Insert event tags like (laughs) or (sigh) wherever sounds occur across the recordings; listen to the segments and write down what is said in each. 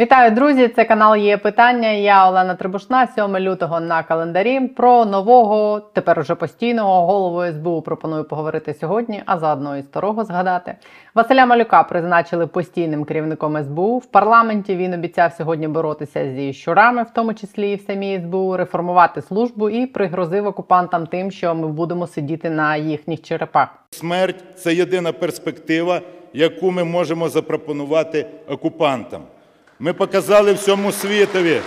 Вітаю, друзі! Це канал є питання. Я Олена Трибушна. 7 лютого на календарі. Про нового, тепер уже постійного голову СБУ пропоную поговорити сьогодні, а заодно і старого згадати. Василя Малюка призначили постійним керівником СБУ. В парламенті він обіцяв сьогодні боротися зі щурами, в тому числі і в самій СБУ, реформувати службу і пригрозив окупантам тим, що ми будемо сидіти на їхніх черепах. Смерть це єдина перспектива, яку ми можемо запропонувати окупантам. Ми показали всьому світові.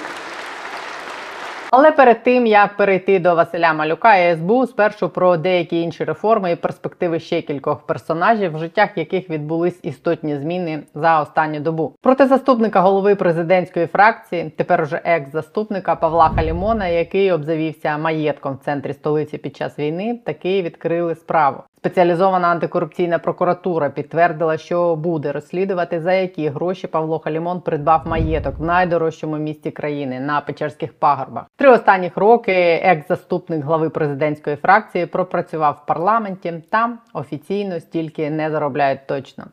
Але перед тим як перейти до Василя Малюка і СБУ, спершу про деякі інші реформи і перспективи ще кількох персонажів, в життях яких відбулись істотні зміни за останню добу. Проти заступника голови президентської фракції, тепер уже екс-заступника Павла Халімона, який обзавівся маєтком в центрі столиці під час війни, таки відкрили справу. Спеціалізована антикорупційна прокуратура підтвердила, що буде розслідувати, за які гроші Павло Халімон придбав маєток в найдорожчому місті країни на Печерських пагорбах. Три останніх роки екс-заступник глави президентської фракції пропрацював в парламенті. Там офіційно стільки не заробляють точно.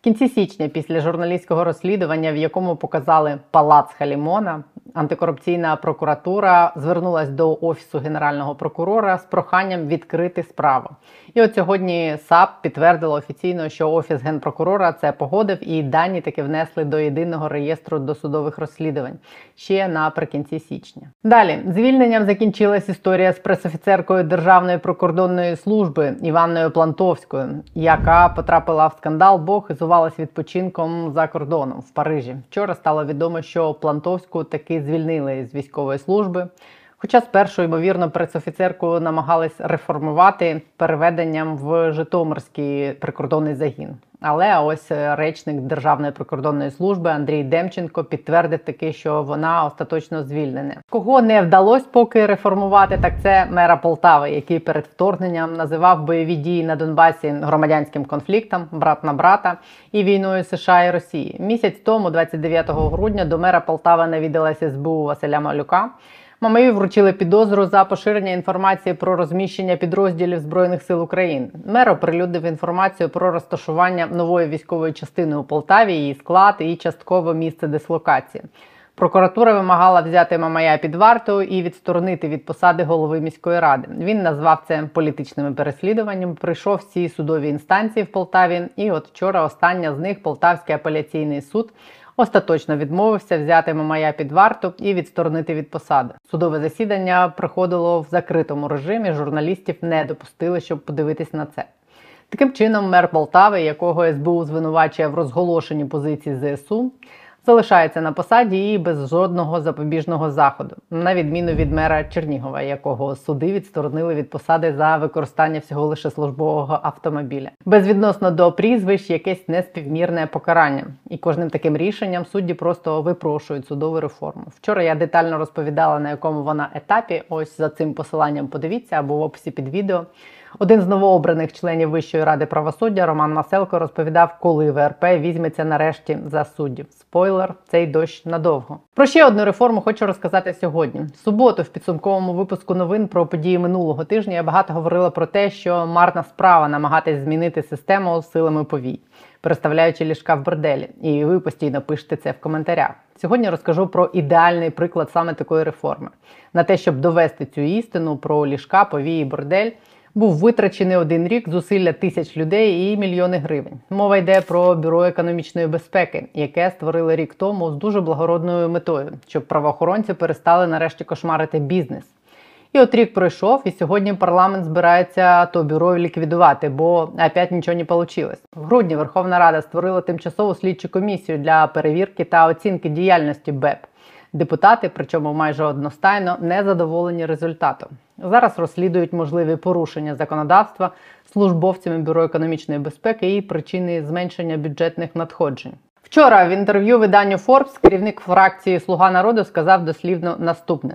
В кінці січня, після журналістського розслідування, в якому показали палац Халімона, антикорупційна прокуратура звернулась до офісу генерального прокурора з проханням відкрити справу. І от сьогодні САП підтвердило офіційно, що офіс генпрокурора це погодив, і дані таки внесли до єдиного реєстру досудових розслідувань ще наприкінці січня. Далі звільненням закінчилась історія з пресофіцеркою Державної прикордонної служби Іванною Плантовською, яка потрапила в скандал, бо хизувалась відпочинком за кордоном в Парижі. Вчора стало відомо, що Плантовську таки звільнили з військової служби. Хоча спершу, ймовірно, пресофіцерку намагались реформувати переведенням в Житомирський прикордонний загін. Але ось речник Державної прикордонної служби Андрій Демченко підтвердив таки, що вона остаточно звільнена. Кого не вдалося поки реформувати, так це мера Полтави, який перед вторгненням називав бойові дії на Донбасі громадянським конфліктом, брат на брата і війною США і Росії. Місяць тому, 29 грудня, до мера Полтави навідалася СБУ Василя Малюка. Мамаї вручили підозру за поширення інформації про розміщення підрозділів збройних сил України. Мер оприлюднив інформацію про розташування нової військової частини у Полтаві, її склад і частково місце дислокації. Прокуратура вимагала взяти Мамая під варту і відсторонити від посади голови міської ради. Він назвав це політичними переслідуваннями. Прийшов всі судові інстанції в Полтаві. І от вчора остання з них Полтавський апеляційний суд остаточно відмовився взяти Мамая під варту і відсторонити від посади. Судове засідання проходило в закритому режимі. Журналістів не допустили, щоб подивитись на це. Таким чином, мер Полтави, якого СБУ звинувачує в розголошенні позиції ЗСУ, залишається на посаді і без жодного запобіжного заходу, на відміну від мера Чернігова, якого суди відсторонили від посади за використання всього лише службового автомобіля, безвідносно до прізвищ, якесь неспівмірне покарання. І кожним таким рішенням судді просто випрошують судову реформу. Вчора я детально розповідала на якому вона етапі. Ось за цим посиланням подивіться або в описі під відео. Один з новообраних членів Вищої ради правосуддя Роман Маселко розповідав, коли ВРП візьметься нарешті за суддів. Спойлер, цей дощ надовго. Про ще одну реформу хочу розказати сьогодні. В суботу, в підсумковому випуску новин про події минулого тижня, я багато говорила про те, що марна справа намагатись змінити систему силами повій, переставляючи ліжка в борделі. І ви постійно пишете це в коментарях. Сьогодні розкажу про ідеальний приклад саме такої реформи. На те, щоб довести цю істину про ліжка, повії і бордель був витрачений один рік зусилля тисяч людей і мільйони гривень. Мова йде про бюро економічної безпеки, яке створили рік тому з дуже благородною метою, щоб правоохоронці перестали нарешті кошмарити бізнес. І от рік пройшов, і сьогодні парламент збирається то бюро ліквідувати, бо опять нічого не вийшло. В грудні Верховна Рада створила тимчасову слідчу комісію для перевірки та оцінки діяльності БЕП. Депутати, причому майже одностайно, не задоволені результатом. Зараз розслідують можливі порушення законодавства службовцями бюро економічної безпеки і причини зменшення бюджетних надходжень. Вчора в інтерв'ю виданню Forbes керівник фракції Слуга народу сказав дослівно наступне.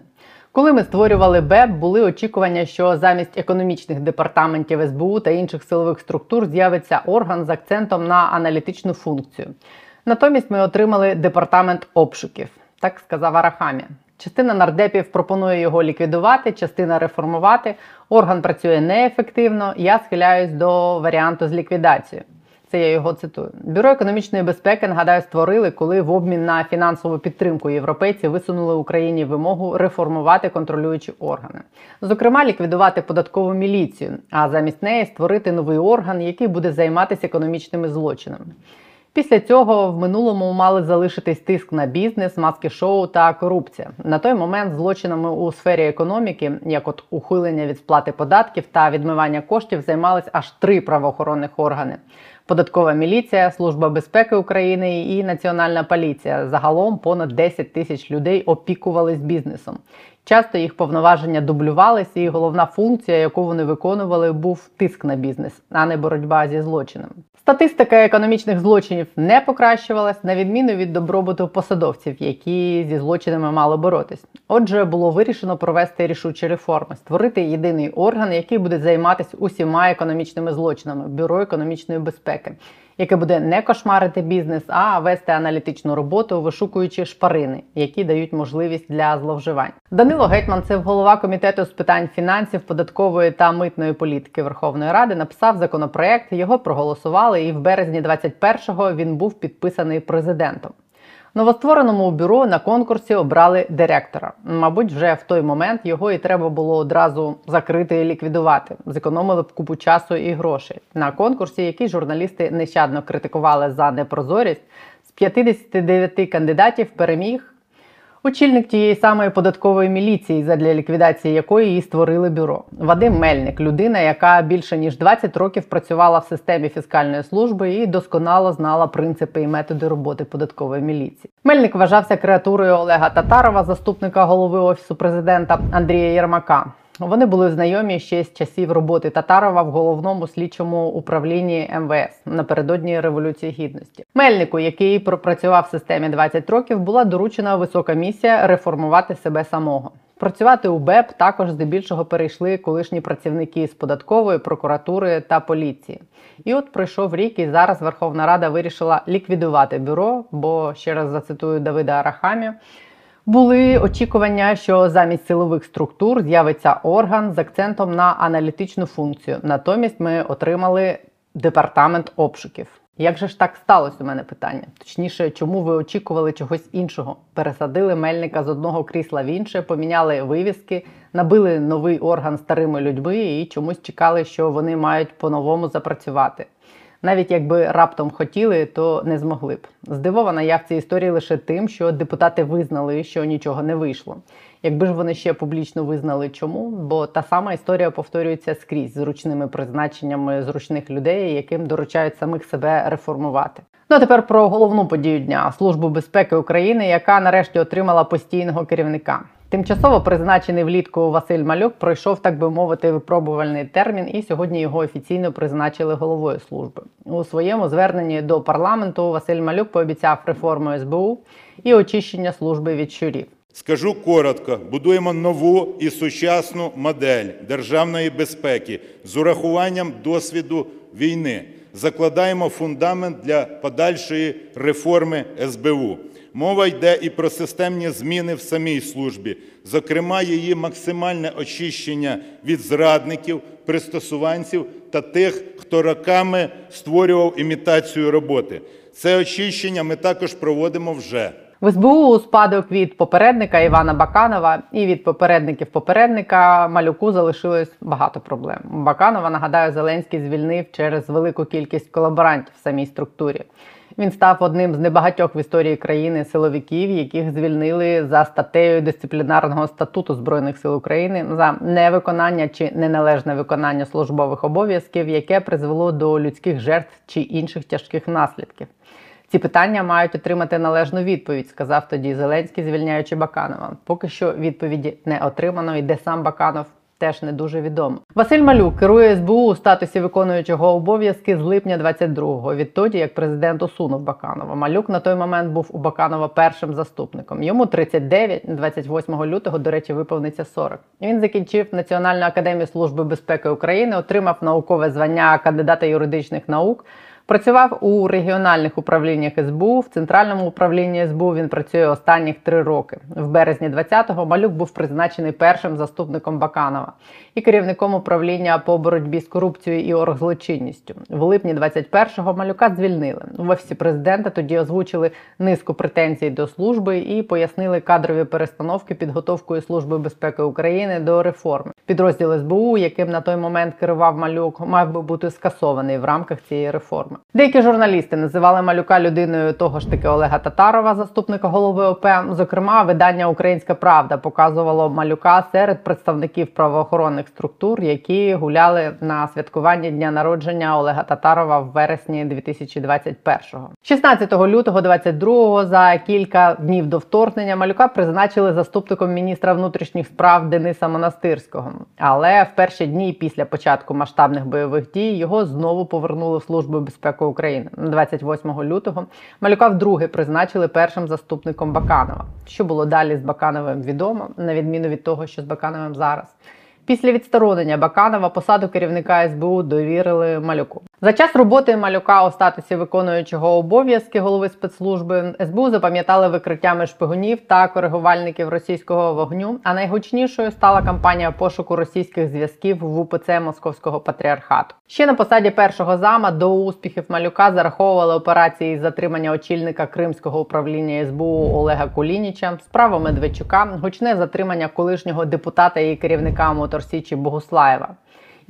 Коли ми створювали БЕП, були очікування, що замість економічних департаментів СБУ та інших силових структур з'явиться орган з акцентом на аналітичну функцію. Натомість ми отримали департамент обшуків, так сказав Арахамія. Частина нардепів пропонує його ліквідувати, частина реформувати. Орган працює неефективно. Я схиляюсь до варіанту з ліквідацією. Це я його цитую. Бюро економічної безпеки нагадаю створили, коли в обмін на фінансову підтримку європейці висунули Україні вимогу реформувати контролюючі органи, зокрема ліквідувати податкову міліцію, а замість неї створити новий орган, який буде займатися економічними злочинами. Після цього в минулому мали залишитись тиск на бізнес, маски шоу та корупція. На той момент злочинами у сфері економіки, як от ухилення від сплати податків та відмивання коштів, займались аж три правоохоронних органи: податкова міліція, служба безпеки України і Національна поліція. Загалом понад 10 тисяч людей опікувались бізнесом. Часто їх повноваження дублювалися, і головна функція, яку вони виконували, був тиск на бізнес, а не боротьба зі злочинами. Статистика економічних злочинів не покращувалась, на відміну від добробуту посадовців, які зі злочинами мали боротись. Отже, було вирішено провести рішучі реформи, створити єдиний орган, який буде займатися усіма економічними злочинами бюро економічної безпеки, яке буде не кошмарити бізнес, а вести аналітичну роботу, вишукуючи шпарини, які дають можливість для зловживань. Данило Гетьман, це голова комітету з питань фінансів, податкової та митної політики Верховної Ради, написав законопроект. Його проголосували, і в березні 21-го він був підписаний президентом. Новоствореному бюро на конкурсі обрали директора. Мабуть, вже в той момент його і треба було одразу закрити і ліквідувати. Зекономили б купу часу і грошей. На конкурсі, який журналісти нещадно критикували за непрозорість, з 59 кандидатів переміг Очільник тієї самої податкової міліції, задля ліквідації якої її створили бюро. Вадим Мельник, людина, яка більше ніж 20 років працювала в системі фіскальної служби і досконало знала принципи і методи роботи податкової міліції. Мельник вважався креатурою Олега Татарова, заступника голови офісу президента Андрія Єрмака. Вони були знайомі ще з часів роботи Татарова в головному слідчому управлінні МВС напередодні революції гідності. Мельнику, який пропрацював в системі 20 років, була доручена висока місія реформувати себе самого. Працювати у БЕП також здебільшого перейшли колишні працівники з податкової прокуратури та поліції. І от пройшов рік, і зараз Верховна Рада вирішила ліквідувати бюро. Бо ще раз зацитую Давида Арахамі. Були очікування, що замість силових структур з'явиться орган з акцентом на аналітичну функцію. Натомість ми отримали департамент обшуків. Як же ж так сталося? У мене питання? Точніше, чому ви очікували чогось іншого? Пересадили мельника з одного крісла в інше, поміняли вивіски, набили новий орган старими людьми і чомусь чекали, що вони мають по-новому запрацювати. Навіть якби раптом хотіли, то не змогли б. Здивована я в цій історії лише тим, що депутати визнали, що нічого не вийшло. Якби ж вони ще публічно визнали, чому, бо та сама історія повторюється скрізь зручними призначеннями зручних людей, яким доручають самих себе реформувати. Ну а тепер про головну подію дня службу безпеки України, яка нарешті отримала постійного керівника. Тимчасово призначений влітку Василь Малюк пройшов, так би мовити, випробувальний термін, і сьогодні його офіційно призначили головою служби. У своєму зверненні до парламенту Василь Малюк пообіцяв реформу СБУ і очищення служби від щурів. Скажу коротко: будуємо нову і сучасну модель державної безпеки з урахуванням досвіду війни. Закладаємо фундамент для подальшої реформи СБУ. Мова йде і про системні зміни в самій службі, зокрема, її максимальне очищення від зрадників, пристосуванців та тих, хто роками створював імітацію роботи. Це очищення ми також проводимо вже. В СБУ у спадок від попередника Івана Баканова і від попередників попередника Малюку залишилось багато проблем. Баканова нагадаю, Зеленський звільнив через велику кількість колаборантів в самій структурі. Він став одним з небагатьох в історії країни силовиків, яких звільнили за статтею дисциплінарного статуту збройних сил України за невиконання чи неналежне виконання службових обов'язків, яке призвело до людських жертв чи інших тяжких наслідків. Ці питання мають отримати належну відповідь, сказав тоді Зеленський, звільняючи Баканова. Поки що відповіді не отримано, і де сам Баканов теж не дуже відомо. Василь Малюк керує СБУ у статусі виконуючого обов'язки з липня 22-го, відтоді як президент усунув Баканова. Малюк на той момент був у Баканова першим заступником. Йому 39, 28 лютого, до речі, виповниться 40. Він закінчив Національну академію служби безпеки України, отримав наукове звання кандидата юридичних наук Працював у регіональних управліннях СБУ. В центральному управлінні СБУ він працює останніх три роки. В березні 20-го Малюк був призначений першим заступником Баканова і керівником управління по боротьбі з корупцією і оргзлочинністю. В липні 21-го Малюка звільнили. В офісі президента тоді озвучили низку претензій до служби і пояснили кадрові перестановки підготовкою служби безпеки України до реформи. Підрозділ СБУ, яким на той момент керував Малюк, мав би бути скасований в рамках цієї реформи. Деякі журналісти називали Малюка людиною того ж таки Олега Татарова, заступника голови ОП. Зокрема, видання Українська Правда показувало Малюка серед представників правоохоронних структур, які гуляли на святкуванні дня народження Олега Татарова в вересні 2021-го. 16 лютого 22-го, за кілька днів до вторгнення, Малюка призначили заступником міністра внутрішніх справ Дениса Монастирського. Але в перші дні після початку масштабних бойових дій його знову повернули в службу безпеки України. 28 лютого Малюка вдруге призначили першим заступником Баканова. Що було далі з Бакановим відомо, на відміну від того, що з Бакановим зараз. Після відсторонення Баканова посаду керівника СБУ довірили Малюку. За час роботи Малюка у статусі виконуючого обов'язки голови спецслужби СБУ запам'ятали викриттями шпигунів та коригувальників російського вогню. А найгучнішою стала кампанія пошуку російських зв'язків в УПЦ Московського патріархату. Ще на посаді першого зама до успіхів Малюка зараховували операції з затримання очільника Кримського управління СБУ Олега Кулініча, справа Медведчука, гучне затримання колишнього депутата і керівника Моторсічі Богуслаєва.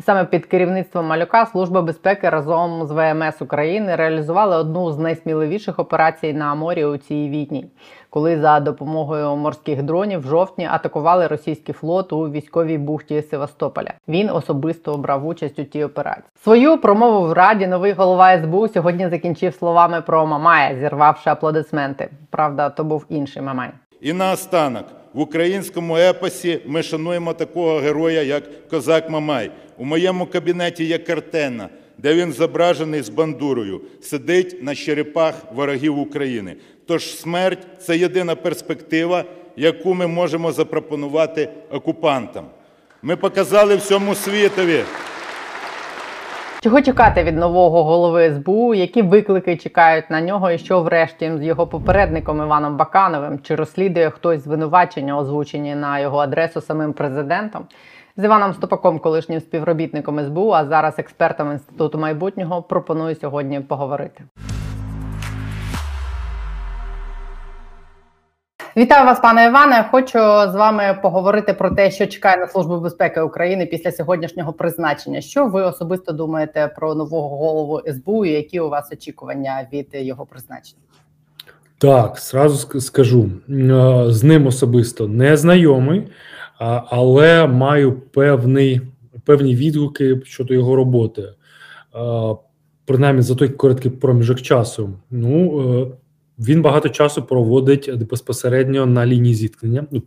Саме під керівництвом Малюка Служба безпеки разом з ВМС України реалізували одну з найсміливіших операцій на морі у цій війні, коли за допомогою морських дронів в жовтні атакували російський флот у військовій бухті Севастополя. Він особисто брав участь у тій операції. Свою промову в раді новий голова СБУ сьогодні закінчив словами про Мамая, зірвавши аплодисменти. Правда, то був інший Мамай. І наостанок, в українському епосі ми шануємо такого героя, як Козак Мамай. У моєму кабінеті є картина, де він зображений з бандурою, сидить на черепах ворогів України. Тож смерть це єдина перспектива, яку ми можемо запропонувати окупантам. Ми показали всьому світові. Чого чекати від нового голови СБУ? Які виклики чекають на нього, і що врешті з його попередником Іваном Бакановим? Чи розслідує хтось звинувачення, озвучені на його адресу самим президентом? З Іваном Стопаком, колишнім співробітником СБУ, а зараз експертом інституту майбутнього, пропоную сьогодні поговорити. Вітаю вас, пане Іване. Хочу з вами поговорити про те, що чекає на службу безпеки України після сьогоднішнього призначення. Що ви особисто думаєте про нового голову СБУ? і Які у вас очікування від його призначення? Так, зразу скажу з ним особисто не знайомий, але маю певний, певні відгуки щодо його роботи. Принаймні за той короткий проміжок часу. Ну він багато часу проводить безпосередньо на лінії зіткнення, ну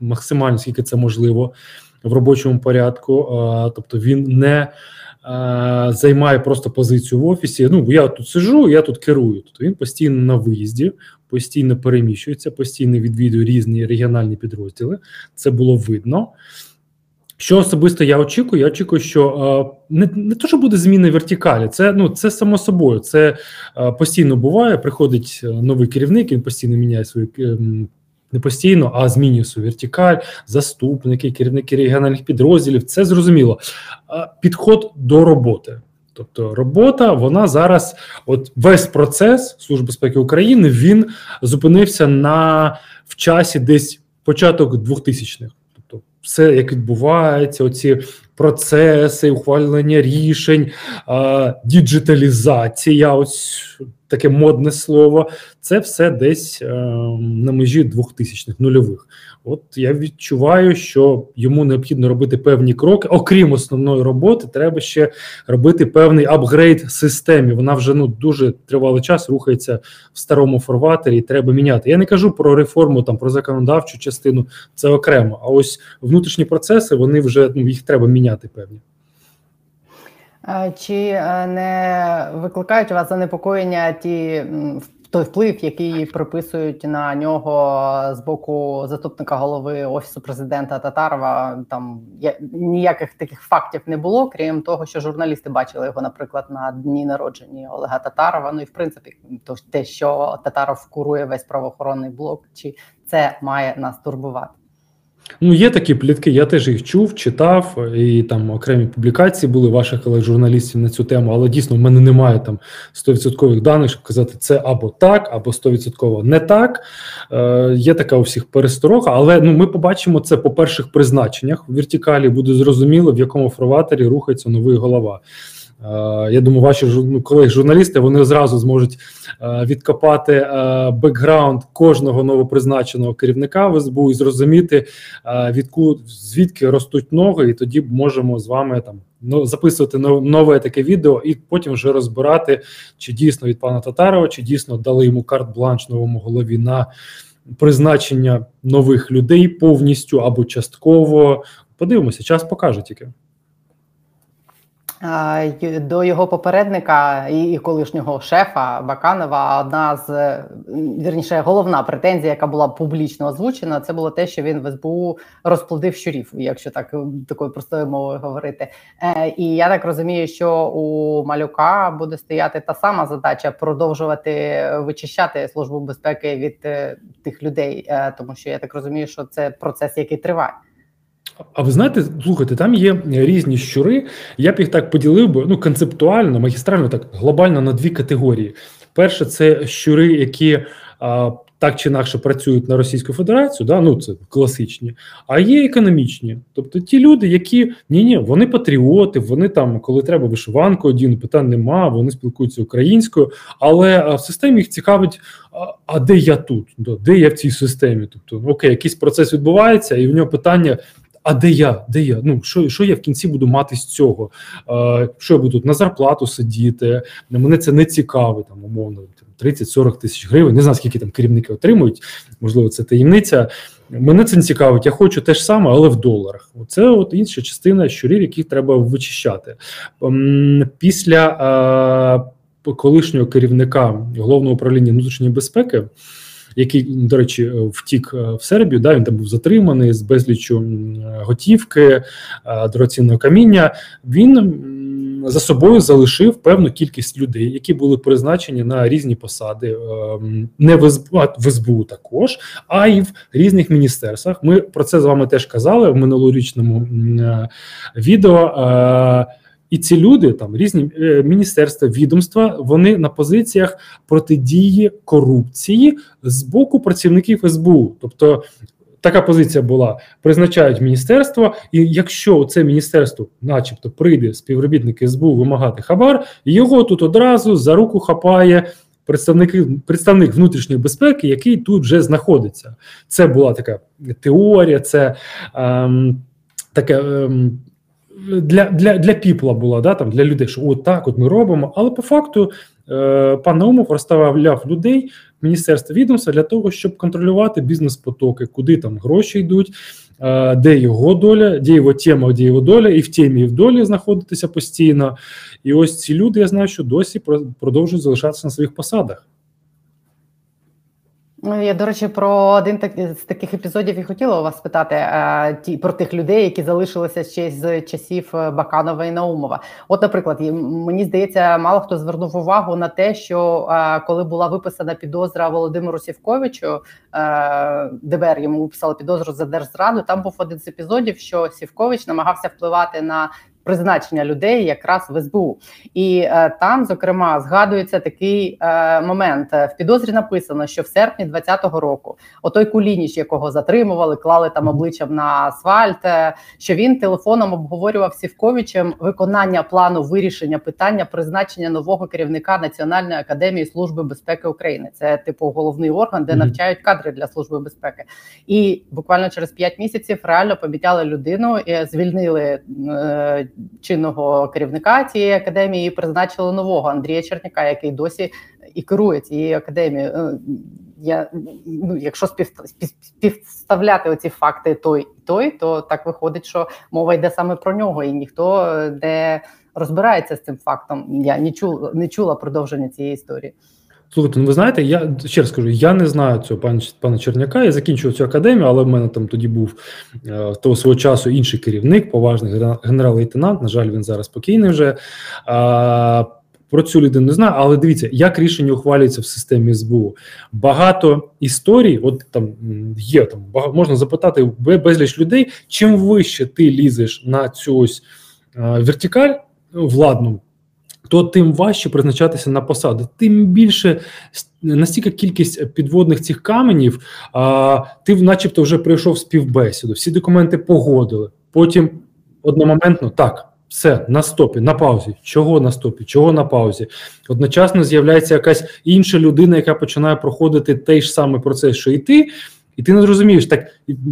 максимально скільки це можливо в робочому порядку. Тобто він не займає просто позицію в офісі. Ну я тут сижу, я тут керую. Тобто він постійно на виїзді, постійно переміщується, постійно відвідує різні регіональні підрозділи. Це було видно. Що особисто я очікую? Я очікую, що е, не не то, що буде зміна вертикалі, це ну це само собою. Це е, постійно буває. Приходить новий керівник, він постійно міняє свою е, не постійно, а змінює свою вертикаль, заступники, керівники регіональних підрозділів. Це зрозуміло. Підход до роботи. Тобто робота, вона зараз, от весь процес Служби безпеки України він зупинився на в часі десь початок 2000-х все, як відбувається, оці процеси, ухвалення рішень, діджиталізація, ось таке модне слово. Це все десь е, на межі 2000-х, нульових. От я відчуваю, що йому необхідно робити певні кроки. Окрім основної роботи, треба ще робити певний апгрейд системі. Вона вже ну дуже тривалий час рухається в старому форватері. і Треба міняти. Я не кажу про реформу, там про законодавчу частину, це окремо. А ось внутрішні процеси вони вже ну їх треба міняти певні. Чи е, не викликають у вас занепокоєння ті той вплив, який приписують на нього з боку заступника голови офісу президента Татарова. Там я, ніяких таких фактів не було, крім того, що журналісти бачили його, наприклад, на дні народження Олега Татарова. Ну і в принципі, то те, що Татаров курує весь правоохоронний блок, чи це має нас турбувати. Ну, є такі плітки, я теж їх чув, читав, і там окремі публікації були ваших колег журналістів на цю тему, але дійсно в мене немає там 100% даних, щоб казати, це або так, або 100% не так. Е, Є така у всіх пересторога, але ну, ми побачимо це по перших призначеннях. В вертикалі буде зрозуміло, в якому фарватері рухається новий голова. Е, я думаю, ваші ну, колеги-журналісти вони зразу зможуть е, відкопати е, бекграунд кожного новопризначеного керівника в СБУ і зрозуміти, відку звідки ростуть ноги, і тоді можемо з вами там ну, записувати нове таке відео, і потім вже розбирати, чи дійсно від пана Татарова, чи дійсно дали йому карт-бланш новому голові на призначення нових людей повністю або частково. Подивимося, час покаже тільки до його попередника і колишнього шефа Баканова. Одна з вірніше головна претензія, яка була публічно озвучена, це було те, що він в СБУ розплодив щурів, якщо так такою простою мовою говорити. Е, і я так розумію, що у малюка буде стояти та сама задача продовжувати вичищати службу безпеки від е, тих людей, е, тому що я так розумію, що це процес, який триває. А ви знаєте, слухайте, там є різні щури. Я б їх так поділив би ну концептуально, магістрально, так глобально на дві категорії. Перше, це щури, які а, так чи інакше працюють на Російську Федерацію, да, ну це класичні, а є економічні. Тобто ті люди, які ні, ні, вони патріоти, вони там, коли треба вишиванку, один питань нема, вони спілкуються українською, але в системі їх цікавить. А, а де я тут? Де я в цій системі? Тобто, окей, якийсь процес відбувається, і в нього питання: а де я? Де я? Ну що що я в кінці буду мати з цього? Е, Що я буду на зарплату сидіти? Мене це не цікавить, там умовно 30-40 тисяч гривень. Не знаю, скільки там керівники отримують. Можливо, це таємниця. Мене це не цікавить. Я хочу те ж саме, але в доларах. Це от інша частина щурів, яких треба вичищати ем, після е, колишнього керівника головного управління внутрішньої безпеки який, до речі, е, втік е, в Сербію. Да, Він там був затриманий з безлічу готівки, е, дорогоцінного каміння. Він за собою залишив певну кількість людей, які були призначені на різні посади, не в СБУ, в СБУ також, а й в різних міністерствах. Ми про це з вами теж казали в минулорічному відео. І ці люди, там різні е, міністерства, відомства, вони на позиціях протидії корупції з боку працівників СБУ. Тобто така позиція була: призначають міністерство, і якщо це міністерство, начебто, прийде співробітник СБУ вимагати хабар, його тут одразу за руку хапає. Представники представник внутрішньої безпеки, який тут вже знаходиться, це була така теорія, це ем, таке ем, для для, для піпла була, да, там, для людей, що от так от ми робимо. Але по факту е, пан Наумов розставляв людей в міністерство відомства для того, щоб контролювати бізнес-потоки, куди там гроші йдуть, е, де його доля, де його тема, де його доля, і в темі, і в долі знаходитися постійно. І ось ці люди, я знаю, що досі продовжують залишатися на своїх посадах. Ну, я, до речі, про один з таких епізодів і хотіла у вас спитати е, ті про тих людей, які залишилися ще з часів е, Баканова і Наумова. От, наприклад, мені здається, мало хто звернув увагу на те, що е, коли була виписана підозра Володимиру Сівковичу, ДБР йому виписали підозру за держзраду. Там був один з епізодів, що Сівкович намагався впливати на призначення людей якраз в СБУ, і е, там, зокрема, згадується такий е, момент. В підозрі написано, що в серпні 2020 року отой Кулініч, якого затримували, клали там обличчям на асфальт. Е, що він телефоном обговорював Сівковичем виконання плану вирішення питання призначення нового керівника Національної академії служби безпеки України. Це типу головний орган, де навчають кадри для служби безпеки, і буквально через 5 місяців реально помітяли людину і звільнили. Чинного керівника цієї академії і призначили нового Андрія Черняка, який досі і керує цією академією. Е, я ну, якщо співставляти оці факти той і той, то так виходить, що мова йде саме про нього, і ніхто не розбирається з цим фактом. Я не чула не чула продовження цієї історії. Слухайте, ну ви знаєте, я ще раз кажу, я не знаю цього пана пана Черняка. Я закінчив цю академію, але в мене там тоді був е, того свого часу інший керівник, поважний генерал-лейтенант. На жаль, він зараз спокійний вже. А, про цю людину не знаю, але дивіться, як рішення ухвалюється в системі СБУ. Багато історій, от там є там можна запитати безліч людей, чим вище ти лізеш на цю ось е, вертикаль владну то тим важче призначатися на посади, тим більше настільки кількість підводних цих каменів, а ти, начебто, вже пройшов співбесіду, всі документи погодили. Потім одномоментно так. Все на стопі, на паузі. Чого на стопі? Чого на паузі? Одночасно з'являється якась інша людина, яка починає проходити той ж самий процес, що і ти, і ти не зрозумієш, так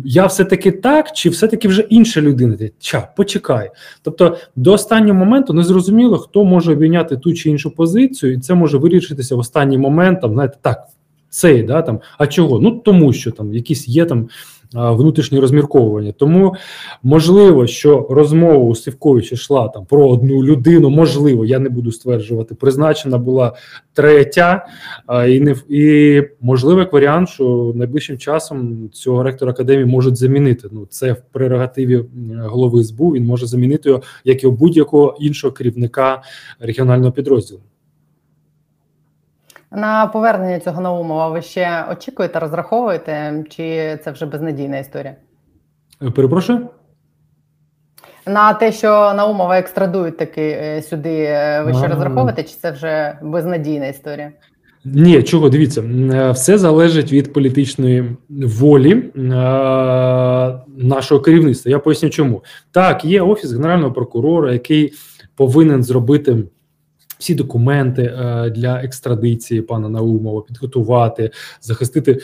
я все-таки так, чи все-таки вже інша людина? Ча, почекай. Тобто до останнього моменту не зрозуміло, хто може обійняти ту чи іншу позицію, і це може вирішитися в останній момент. Там, знаєте, так, цей, да, там, а чого? Ну тому що там якісь є там внутрішні розмірковування. Тому можливо, що розмова у Сівковича йшла там про одну людину. Можливо, я не буду стверджувати. Призначена була третя, і не і можливо як варіант, що найближчим часом цього ректора академії можуть замінити. Ну це в прерогативі голови СБУ. Він може замінити його як і будь-якого іншого керівника регіонального підрозділу. На повернення цього Наумова ви ще очікуєте, розраховуєте, чи це вже безнадійна історія? Перепрошую? На те, що Наумова екстрадують таки е, сюди, е, ви ще розраховуєте, чи це вже безнадійна історія? Ні, чого дивіться, е, все залежить від політичної волі нашого керівництва. Я поясню, чому так є офіс генерального прокурора, який повинен зробити всі документи е, для екстрадиції пана Наумова, підготувати, захистити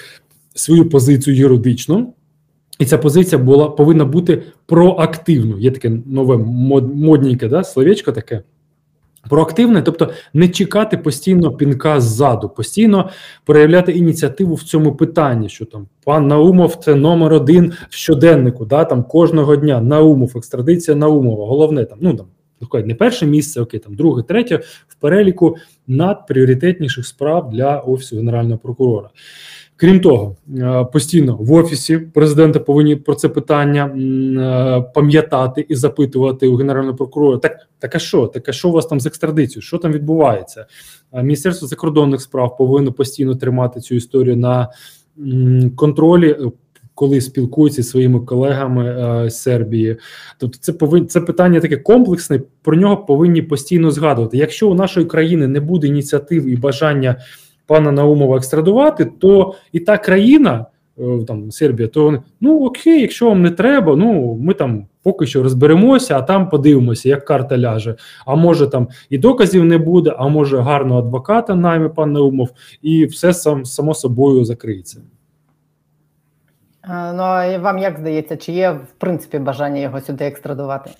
свою позицію юридичну. І ця позиція була повинна бути проактивною. Є таке нове мод, модненьке да, словечко таке. Проактивне, тобто не чекати постійно пінка ззаду, постійно проявляти ініціативу в цьому питанні, що там пан Наумов це номер один в щоденнику, да, там кожного дня Наумов, екстрадиція Наумова. Головне там, ну там не перше місце, окей, там друге, третє в переліку надпріоритетніших справ для офісу генерального прокурора. Крім того, е, постійно в офісі президента повинні про це питання е, пам'ятати і запитувати у генерального прокурора. Так, так а що? Так а що у вас там з екстрадицією? Що там відбувається? Е, Міністерство закордонних справ повинно постійно тримати цю історію на контролі коли спілкуються зі своїми колегами е, з Сербії. Тобто, це повинні це питання таке комплексне. Про нього повинні постійно згадувати. Якщо у нашої країни не буде ініціатив і бажання пана Наумова екстрадувати, то і та країна. Е, там Сербія, то вони ну окей, якщо вам не треба, ну ми там поки що розберемося, а там подивимося, як карта ляже. А може там і доказів не буде, а може гарного адвоката найме пан Наумов, і все сам само собою закриється. Ну а вам як здається, чи є в принципі бажання його сюди екстрадувати?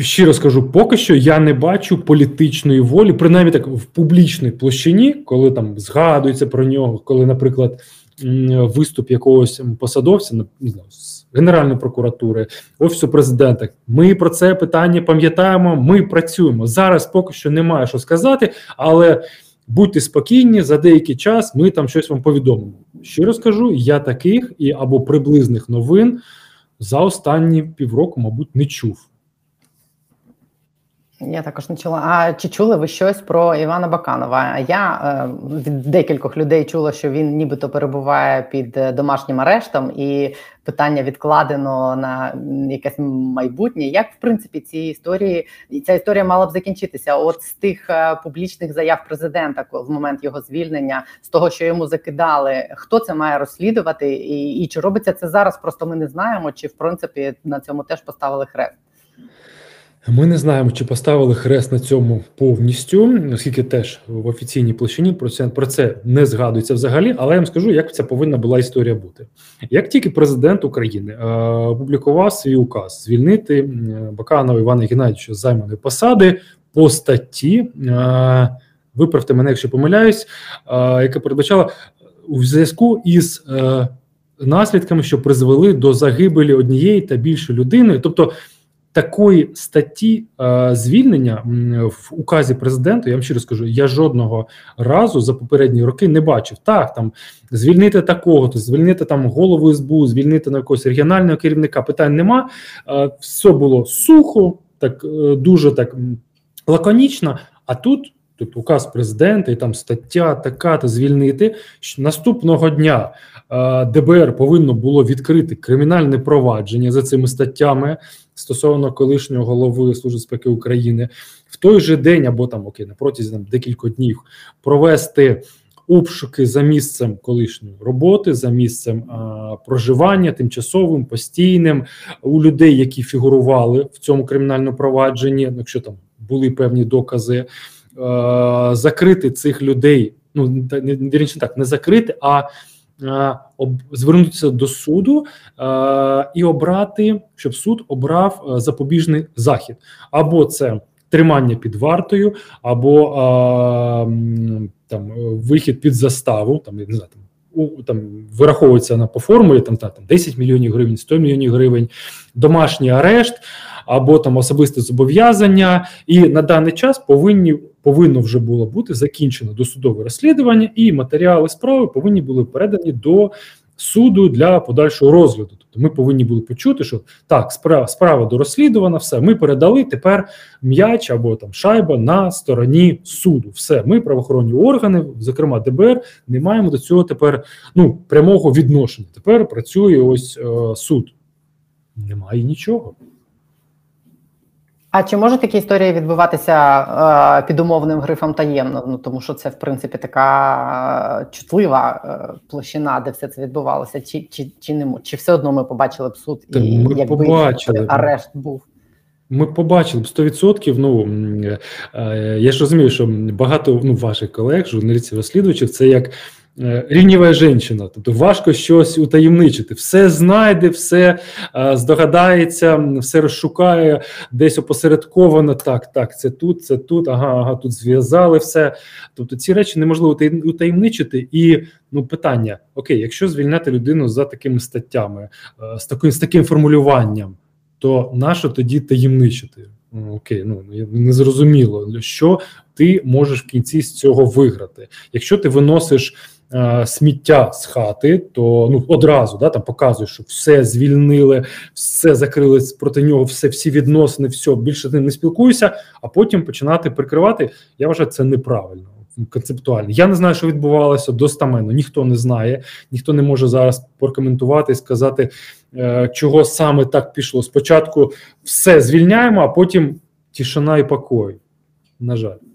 Щиро скажу, поки що я не бачу політичної волі, принаймні так в публічній площині, коли там згадується про нього, коли, наприклад, виступ якогось посадовця, не знаю, з Генеральної прокуратури, офісу президента. Ми про це питання пам'ятаємо. Ми працюємо зараз. Поки що немає що сказати, але будьте спокійні, за деякий час ми там щось вам повідомимо. Щиро скажу, я таких і або приблизних новин за останні півроку, мабуть, не чув. Я також не чула. А чи чули ви щось про Івана Баканова? Я е, від декількох людей чула, що він нібито перебуває під е, домашнім арештом, і питання відкладено на якесь майбутнє. Як в принципі ці історії ця історія мала б закінчитися? От з тих е, публічних заяв президента, в момент його звільнення, з того, що йому закидали, хто це має розслідувати, і, і чи робиться це зараз? Просто ми не знаємо, чи в принципі на цьому теж поставили хрест. Ми не знаємо, чи поставили хрест на цьому повністю, оскільки теж в офіційній площині про це про це не згадується взагалі. Але я вам скажу, як це повинна була історія бути. Як тільки президент України е, опублікував свій указ звільнити Баканова Івана Геннадійовича з займаної посади по статті, е, виправте мене, якщо помиляюсь, е, яка передбачала у зв'язку із наслідками, що призвели до загибелі однієї та більше людини, тобто такої статті е, звільнення в указі президента, я вам щиро скажу, я жодного разу за попередні роки не бачив. Так, там звільнити такого, то звільнити там голову СБУ, звільнити на якогось регіонального керівника. Питань нема. Е, все було сухо, так е, дуже так лаконічно. А тут. Тут указ президента і там стаття така та звільнити наступного дня е, ДБР повинно було відкрити кримінальне провадження за цими статтями стосовно колишнього голови Служби безпеки України в той же день або там окей, на протязі там, декількох днів провести обшуки за місцем колишньої роботи, за місцем а, проживання, тимчасовим, постійним у людей, які фігурували в цьому кримінальному провадженні, ну, якщо там були певні докази, е, закрити цих людей. Ну не вірніше так, не закрити, а звернутися до суду е, і обрати, щоб суд обрав е, запобіжний захід, або це тримання під вартою, або е, там е, вихід під заставу, там я не знаю, там. У там вираховується на по формулі там, та, там 10 мільйонів гривень, 100 мільйонів гривень, домашній арешт або там особисте зобов'язання, і на даний час повинні повинно вже було бути закінчено досудове розслідування, і матеріали справи повинні були передані до суду для подальшого розгляду. Тобто ми повинні були почути, що так, справа справа дорозслідувана, все ми передали тепер м'яч або там шайба на стороні суду. Все, ми правоохоронні органи, зокрема ДБР, не маємо до цього тепер ну прямого відношення. Тепер працює ось е, суд. Немає нічого. А чи може такі історії відбуватися е, під умовним грифом таємно? Ну тому що це в принципі така е, чутлива е, площина, де все це відбувалося, чи чи, чи не чи все одно ми побачили б суд і ми якби побачили. арешт був? Ми побачили б 100%, Ну м, е, я ж розумію, що багато ну, ваших колег, журналістів, розслідувачів, це як е, рівнєва жінка. Тобто важко щось утаємничити. Все знайде, все е, здогадається, все розшукає, десь опосередковано. Так, так, це тут, це тут, ага, ага, тут зв'язали все. Тобто ці речі неможливо утаєм- утаємничити. І ну питання: окей, якщо звільняти людину за такими статтями, е, з таким, з таким формулюванням то нащо тоді таємничити? Ну, Окей, ну не зрозуміло, що ти можеш в кінці з цього виграти. Якщо ти виносиш е, сміття з хати, то ну одразу да, там показуєш, що все звільнили, все закрили проти нього, все, всі відносини, все більше з ним не спілкуюся, а потім починати прикривати. Я вважаю, це неправильно. Концептуально. Я не знаю, що відбувалося достаменно. Ніхто не знає, ніхто не може зараз прокоментувати і сказати, е, чого саме так пішло. Спочатку все звільняємо, а потім тишина і покой. На жаль.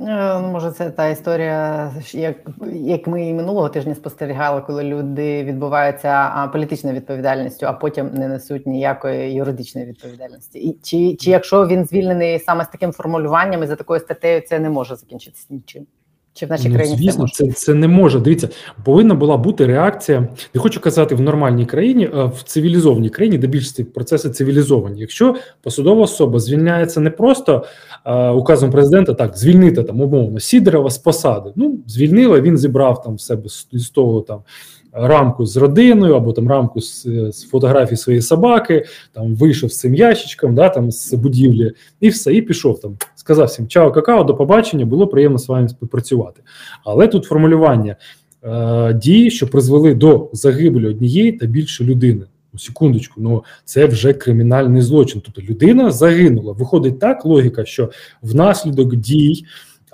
Е, ну, Може, це та історія, як, як ми і минулого тижня спостерігали, коли люди відбуваються політичною відповідальністю, а потім не несуть ніякої юридичної відповідальності. І чи, чи якщо він звільнений саме з таким формулюванням і за такою статтею, це не може закінчитися нічим? Чи в нашій Ну, країні звісно, це, це не може. Дивіться, повинна була бути реакція. Не хочу казати в нормальній країні, а в цивілізованій країні, де більшість процеси цивілізовані. Якщо посадова особа звільняється не просто а, указом президента, так звільнити там умовно Сідорова з посади. Ну звільнила, він зібрав там в себе з того там. Рамку з родиною або там рамку з, з фотографії своєї собаки, там вийшов з цим ящичком, да, там з будівлі, і все, і пішов там. Сказав всім чао, какао, до побачення, було приємно з вами співпрацювати. Але тут формулювання е, дії, що призвели до загибелі однієї та більше людини. Ну, секундочку, ну це вже кримінальний злочин. Тобто людина загинула. Виходить так логіка, що внаслідок дій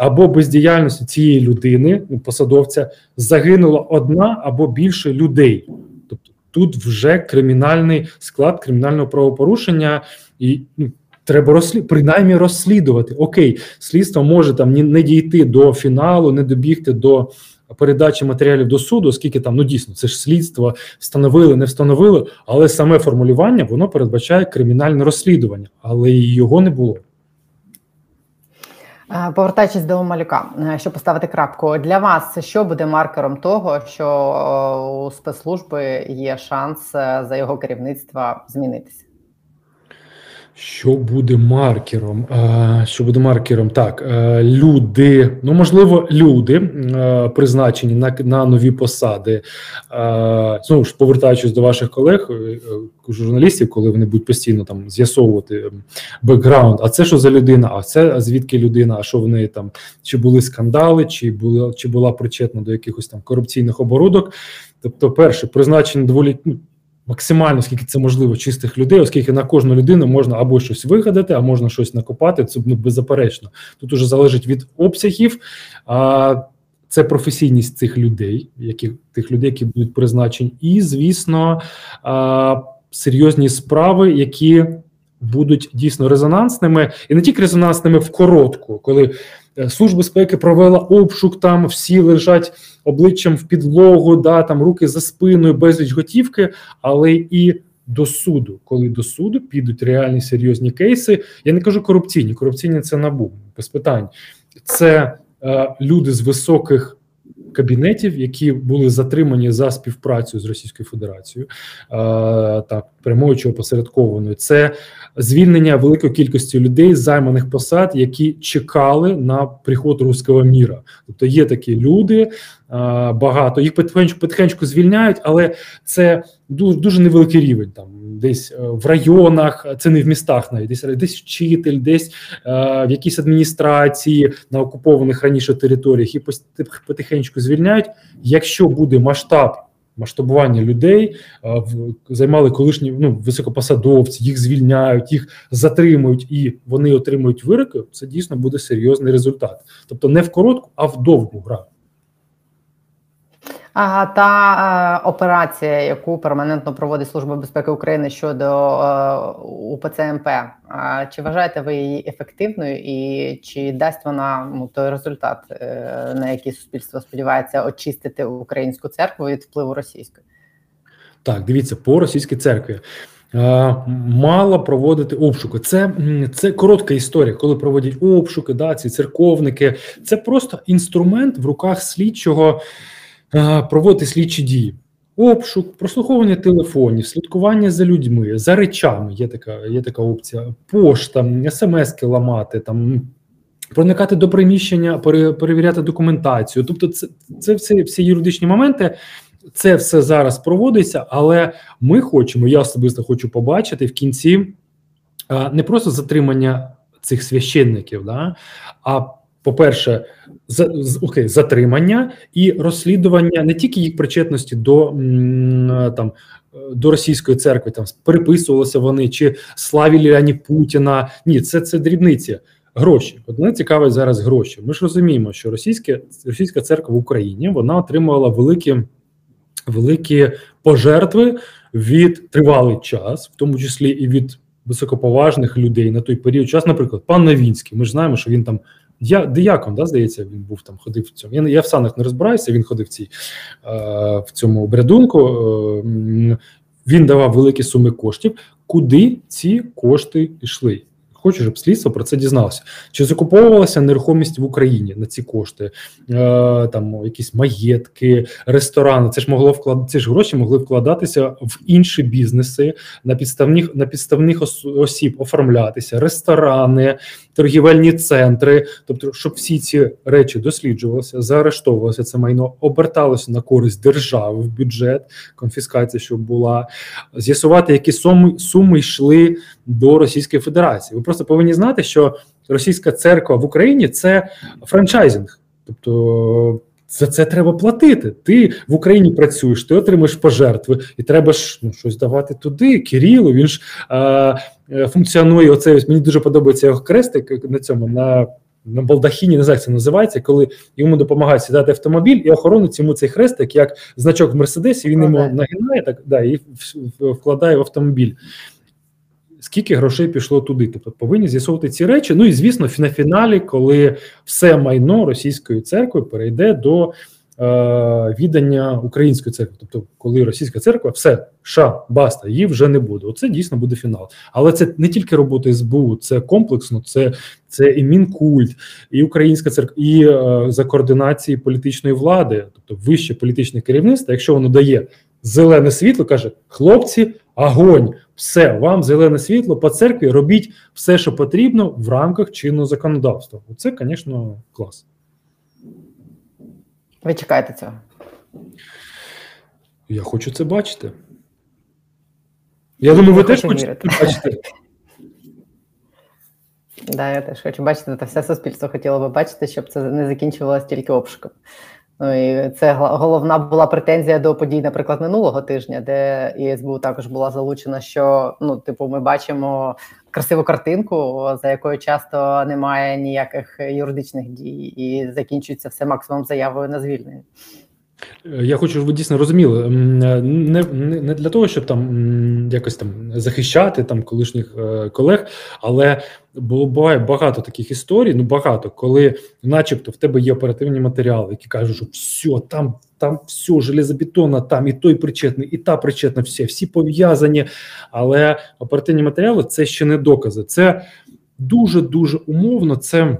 або бездіяльності цієї людини, ну, посадовця, загинула одна або більше людей. Тобто тут вже кримінальний склад кримінального правопорушення, і ну, треба розслід... принаймні розслідувати. Окей, слідство може там не, не дійти до фіналу, не добігти до передачі матеріалів до суду, оскільки там ну дійсно це ж слідство встановили, не встановили, але саме формулювання воно передбачає кримінальне розслідування, але його не було. Е, Повертаючись до малюка, е, щоб поставити крапку для вас, що буде маркером того, що е, у спецслужби є шанс за його керівництва змінитися? Що буде маркером? Що буде маркером? Так, е, люди, ну можливо, люди е, призначені на на нові посади. Е, знову ж повертаючись до ваших колег, журналістів, коли вони будуть постійно там з'ясовувати бекграунд. А це що за людина? А це звідки людина? А що в неї там? Чи були скандали, чи була чи була причетна до якихось там корупційних оборудок? Тобто, перше призначення доволі ну, максимально скільки це можливо чистих людей, оскільки на кожну людину можна або щось вигадати, а можна щось накопати. Це ну, беззаперечно. Тут уже залежить від обсягів. А це професійність цих людей, які тих людей, які будуть призначені, і звісно а, серйозні справи, які будуть дійсно резонансними, і не тільки резонансними в коротку, коли Служба безпеки провела обшук, там всі лежать обличчям в підлогу, да, там руки за спиною, безліч готівки, але і до суду, коли до суду підуть реальні серйозні кейси. Я не кажу корупційні, корупційні це набу без питань. Це е, люди з високих кабінетів, які були затримані за співпрацю з Російською Федерацією, так прямою чи опосередкованою. Це звільнення великої кількості людей з займаних посад, які чекали на приход руського міра. Тобто є такі люди багато. Їх потихеньку потихеньку звільняють, але це дуже дуже невеликий рівень. Там десь е, в районах, це не в містах, навіть десь десь вчитель, десь е, в якійсь адміністрації на окупованих раніше територіях і потихеньку звільняють. Якщо буде масштаб. Масштабування людей е, займали колишні ну високопосадовці, їх звільняють, їх затримують і вони отримують вироки. Це дійсно буде серйозний результат. Тобто не в коротку, а в довгу гра. Та е, операція, яку перманентно проводить Служба безпеки України щодо е, УПЦ МП, е, чи вважаєте ви її ефективною, і чи дасть вона ну, той результат, на який суспільство сподівається очистити українську церкву від впливу російської? Так, дивіться по російській церкві. Мала проводити обшуки. Це це коротка історія, коли проводять обшуки, да, ці церковники. Це просто інструмент в руках слідчого. Е, проводити слідчі дії. Обшук, прослуховування телефонів, слідкування за людьми, за речами. Є така є така опція, пошта, смски ламати, там проникати до приміщення, перевіряти документацію. Тобто, це це всі, всі юридичні моменти. Це все зараз проводиться, але ми хочемо, я особисто хочу побачити в кінці не просто затримання цих священників, да, а по-перше, за, окей, затримання і розслідування не тільки їх причетності до там до російської церкви, там переписувалися вони чи славі Ані Путіна. Ні, це це дрібниці. Гроші. От мене цікавить зараз гроші. Ми ж розуміємо, що російське російська церква в Україні вона отримувала великі великі пожертви від тривалий час, в тому числі і від високоповажних людей на той період час, наприклад, пан Новінський. Ми ж знаємо, що він там я Диякон, да, здається, він був там, ходив в цьому. Я я в санах не розбираюся. Він ходив цій е, в цьому обрядунку. Е, він давав великі суми коштів. Куди ці кошти йшли? Хочу, щоб слідство про це дізналося. Чи закуповувалася нерухомість в Україні на ці кошти, е, там якісь маєтки, ресторани? Це ж могло вклад... ці ж гроші могли вкладатися в інші бізнеси на підставних на підставних осіб оформлятися, ресторани, торгівельні центри. Тобто, щоб всі ці речі досліджувалися, заарештовувалося це майно, оберталося на користь держави в бюджет, конфіскація, щоб була з'ясувати, які суми суми йшли до Російської Федерації. Ви просто повинні знати, що російська церква в Україні це франчайзинг, тобто. За це треба платити. Ти в Україні працюєш, ти отримуєш пожертви, і треба ж ну, щось давати туди. Кирилу, він ж е, функціонує. Оце ось мені дуже подобається його хрестик на цьому на на балдахіні, не знаю, як це називається, коли йому допомагають сідати автомобіль, і охоронець йому цей хрестик, як значок в Мерседесі, він йому нагинає так да, і вкладає в автомобіль скільки грошей пішло туди. Тобто повинні з'ясовувати ці речі. Ну і звісно, на фіналі, коли все майно російської церкви перейде до е, віддання української церкви, тобто, коли російська церква, все ша, баста, її вже не буде. Оце дійсно буде фінал. Але це не тільки робота СБУ, це комплексно, це це і мінкульт, і українська церква, і е, за координації політичної влади, тобто вище політичне керівництво, якщо воно дає. Зелене світло каже: хлопці, Агонь, все, вам зелене світло по церкві, робіть все, що потрібно в рамках чинного законодавства. Це, звісно, клас. Ви чекаєте цього? Я хочу це бачити. Я думаю, ви теж хочете це бачити. Да, я теж хочу бачити, та все суспільство хотіло би бачити, щоб це не закінчувалося тільки обшуком. Ну і це головна була претензія до подій, наприклад, минулого тижня, де ІСБУ також була залучена, що ну, типу, ми бачимо красиву картинку, за якою часто немає ніяких юридичних дій, і закінчується все максимум заявою на звільнення. Е, Я хочу, щоб ви дійсно розуміли, не, не, не для того, щоб там якось там захищати там колишніх е, колег, але було буває багато таких історій, ну багато, коли, начебто, в тебе є оперативні матеріали, які кажуть, що все, там, там все железобетонно, там і той причетний, і та причетна, все, всі пов'язані. Але оперативні матеріали це ще не докази. Це дуже дуже умовно. Це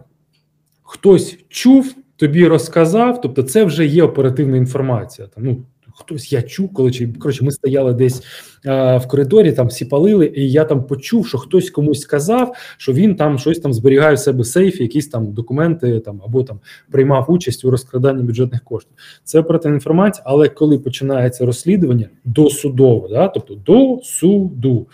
хтось чув, тобі розказав, тобто це вже є оперативна інформація. Там, ну, хтось я чув, коли чи коротше, ми стояли десь е, в коридорі, там всі палили, і я там почув, що хтось комусь сказав, що він там щось там зберігає в себе в сейфі, якісь там документи там або там приймав участь у розкраданні бюджетних коштів. Це оперативна інформація, але коли починається розслідування досудове, да, тобто до суду,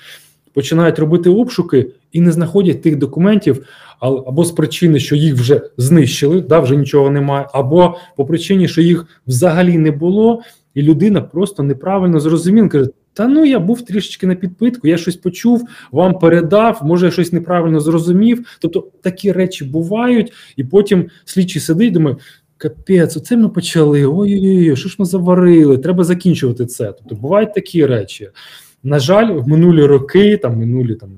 починають робити обшуки і не знаходять тих документів, або з причини, що їх вже знищили, да, вже нічого немає, або по причині, що їх взагалі не було, і людина просто неправильно зрозуміла. Каже: Та ну я був трішечки на підпитку, я щось почув, вам передав, може я щось неправильно зрозумів. Тобто такі речі бувають, і потім слідчий сидить, думає. Капець, оце ми почали. Ой-ой-ой, що ж ми заварили? Треба закінчувати це. Тобто бувають такі речі. На жаль, в минулі роки, там минулі там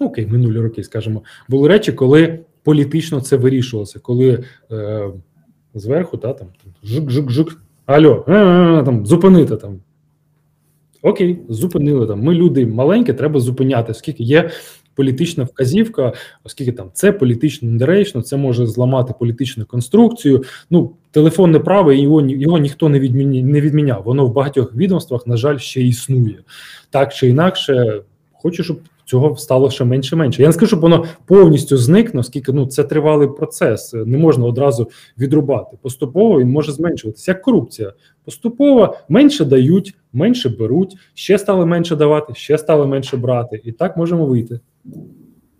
ну, окей, минулі роки, скажімо, були речі, коли політично це вирішувалося, коли е, зверху та там жик-жик-жик, альо, там зупинити там. Окей, зупинили там. Ми люди маленькі, треба зупиняти, оскільки є політична вказівка, оскільки там це політично недоречно, це може зламати політичну конструкцію. Ну, телефонне право його його ніхто не відміні, не відміняв. Воно в багатьох відомствах, на жаль, ще існує. Так чи інакше, хочу, щоб цього стало ще менше менше. Я не скажу, щоб воно повністю зникне, оскільки ну це тривалий процес. Не можна одразу відрубати. Поступово він може зменшуватися. Як корупція. Поступово менше дають, менше беруть, ще стали менше давати, ще стали менше брати. І так можемо вийти.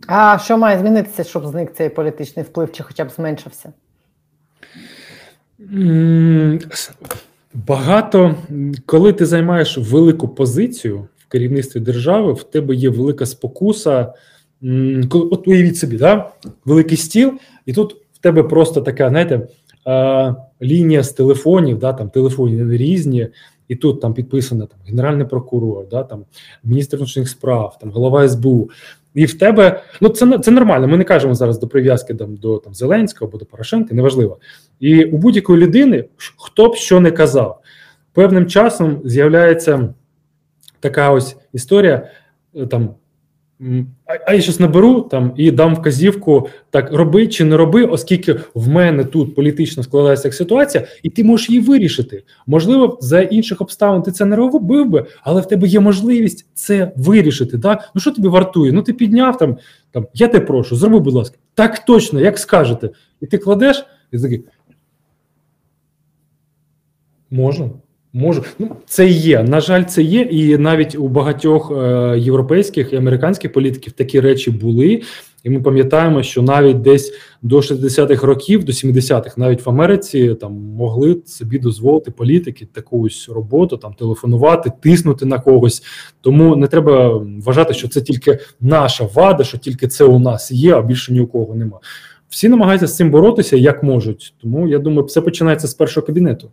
А що має змінитися, щоб зник цей політичний вплив, чи хоча б зменшився? Багато, коли ти займаєш велику позицію керівництві держави, в тебе є велика спокуса. От уявіть собі, да? великий стіл, і тут в тебе просто така, знаєте, лінія з телефонів, да, там телефони різні, і тут там підписано там, генеральний прокурор, да, там, міністр внутрішніх справ, там, голова СБУ. І в тебе, ну це, це нормально. Ми не кажемо зараз до прив'язки там, до там, Зеленського або до Порошенка, неважливо. І у будь-якої людини, хто б що не казав, певним часом з'являється така ось історія. е, Там, а, я щось наберу там і дам вказівку, так роби чи не роби, оскільки в мене тут політично складається ситуація, і ти можеш її вирішити. Можливо, за інших обставин ти це не робив би, але в тебе є можливість це вирішити. Да? Ну що тобі вартує? Ну ти підняв там, там я тебе прошу, зроби, будь ласка, так точно, як скажете. І ти кладеш, і такий. Можна. Можу, ну це є. На жаль, це є, і навіть у багатьох е, європейських і американських політиків такі речі були. І ми пам'ятаємо, що навіть десь до 60-х років, до 70-х, навіть в Америці там могли собі дозволити політики таку ось роботу, там телефонувати, тиснути на когось. Тому не треба вважати, що це тільки наша вада, що тільки це у нас є, а більше ні у кого нема. Всі намагаються з цим боротися як можуть. Тому я думаю, все починається з першого кабінету.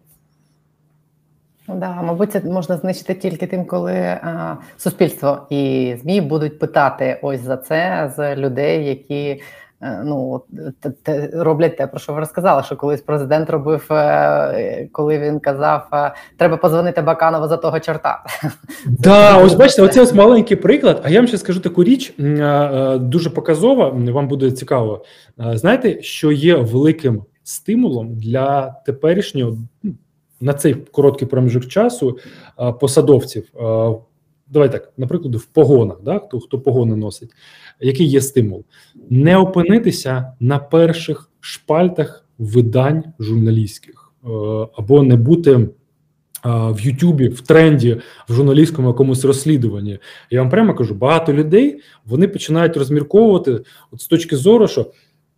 Ну Да, мабуть, це можна знищити тільки тим, коли а, суспільство і ЗМІ будуть питати ось за це з людей, які е, ну те, роблять те, про що ви розказали. Що колись президент робив, е, коли він казав, е, треба позвонити Баканову за того чорта. (laughs) Да, ось бачите, оце ось маленький приклад. А я вам ще скажу таку річ, дуже показова. Вам буде цікаво. Знаєте, що є великим стимулом для теперішнього на цей короткий проміжок часу е, посадовців. Е, давай так, наприклад, в погонах, да, хто, хто погони носить, який є стимул? Не опинитися на перших шпальтах видань журналістських е, або не бути в Ютубі в тренді в журналістському якомусь розслідуванні. Я вам прямо кажу, багато людей вони починають розмірковувати от з точки зору, що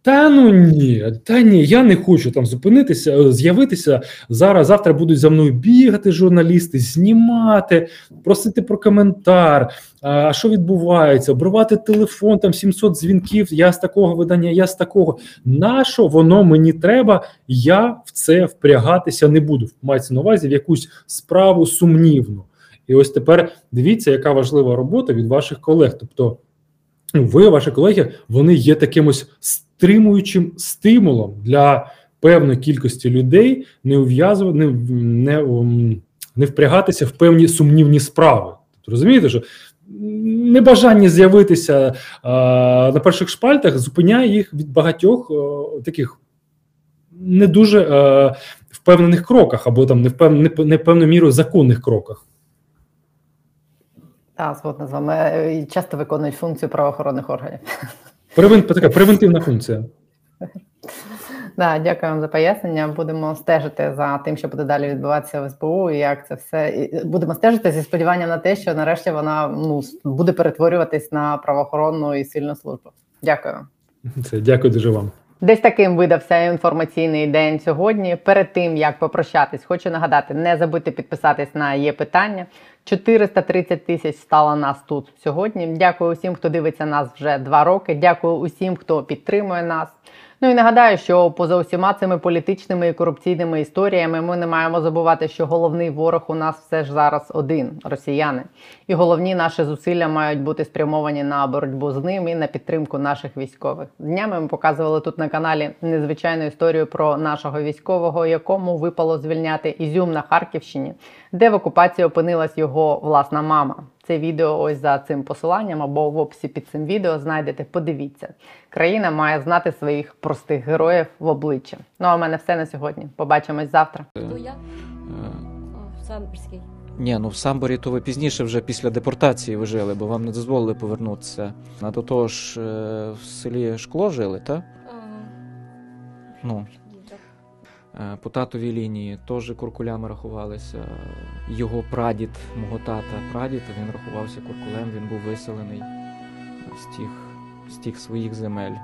та ну ні, та ні, я не хочу там зупинитися, е, з'явитися зараз. Завтра будуть за мною бігати журналісти, знімати, просити про коментар. А що відбувається? Обривати телефон, там 700 дзвінків. Я з такого видання, я з такого. Нащо воно мені треба? Я в це впрягатися не буду. Мається на увазі в якусь справу сумнівну. І ось тепер дивіться, яка важлива робота від ваших колег. Тобто, ви, ваші колеги, вони є таким стримуючим стимулом для певної кількості людей не ув'язувати, не, не, не впрягатися в певні сумнівні справи. Тобто, розумієте, що небажання з'явитися а, на перших шпальтах зупиняє їх від багатьох о, таких не дуже е, впевнених кроках, або там не в пев, не, не певною мірою законних кроках. Так, згодна з вами. Е, і Часто виконують функцію правоохоронних органів. (laughs) Превен, така превентивна функція. Да, дякую вам за пояснення. Будемо стежити за тим, що буде далі відбуватися в СБУ, і як це все і будемо стежити зі сподіванням на те, що нарешті вона ну буде перетворюватись на правоохоронну і сильну службу. Дякую. Це дякую дуже вам. Десь таким видався інформаційний день сьогодні. Перед тим як попрощатись, хочу нагадати: не забудьте підписатись на є питання. 430 тисяч стало нас тут сьогодні. Дякую усім, хто дивиться нас вже два роки. Дякую усім, хто підтримує нас. Ну і нагадаю, що поза усіма цими політичними і корупційними історіями ми не маємо забувати, що головний ворог у нас все ж зараз один росіяни. І головні наші зусилля мають бути спрямовані на боротьбу з ним і на підтримку наших військових. Днями ми показували тут на каналі незвичайну історію про нашого військового, якому випало звільняти Ізюм на Харківщині, де в окупації опинилась його власна мама. Це відео ось за цим посиланням або в описі під цим відео знайдете. Подивіться, країна має знати своїх простих героїв в обличчя. Ну а в мене все на сьогодні. Побачимось завтра. Хто я? Е, в Самбірській. Ні, ну в Самборі то ви пізніше вже після депортації ви жили, бо вам не дозволили повернутися. А до того ж е, в селі Шкло жили, так? Ага. Ну, е, по татовій лінії теж куркулями рахувалися. Його прадід, мого тата, прадід, він рахувався куркулем, він був виселений з тих, з тих своїх земель.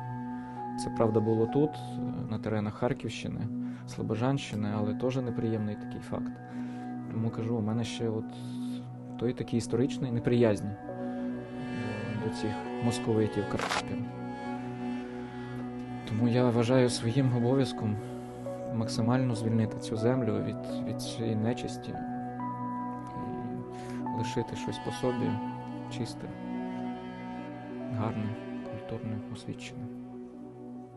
Це правда було тут, е, на теренах Харківщини, Слобожанщини, але теж неприємний такий факт. Тому кажу, у мене ще от той такий історичний неприязнь е, до цих московитів Карпатів. Тому я вважаю своїм обов'язком максимально звільнити цю землю від, від цієї нечисті і лишити щось по собі чисте, гарне, культурне, освічене.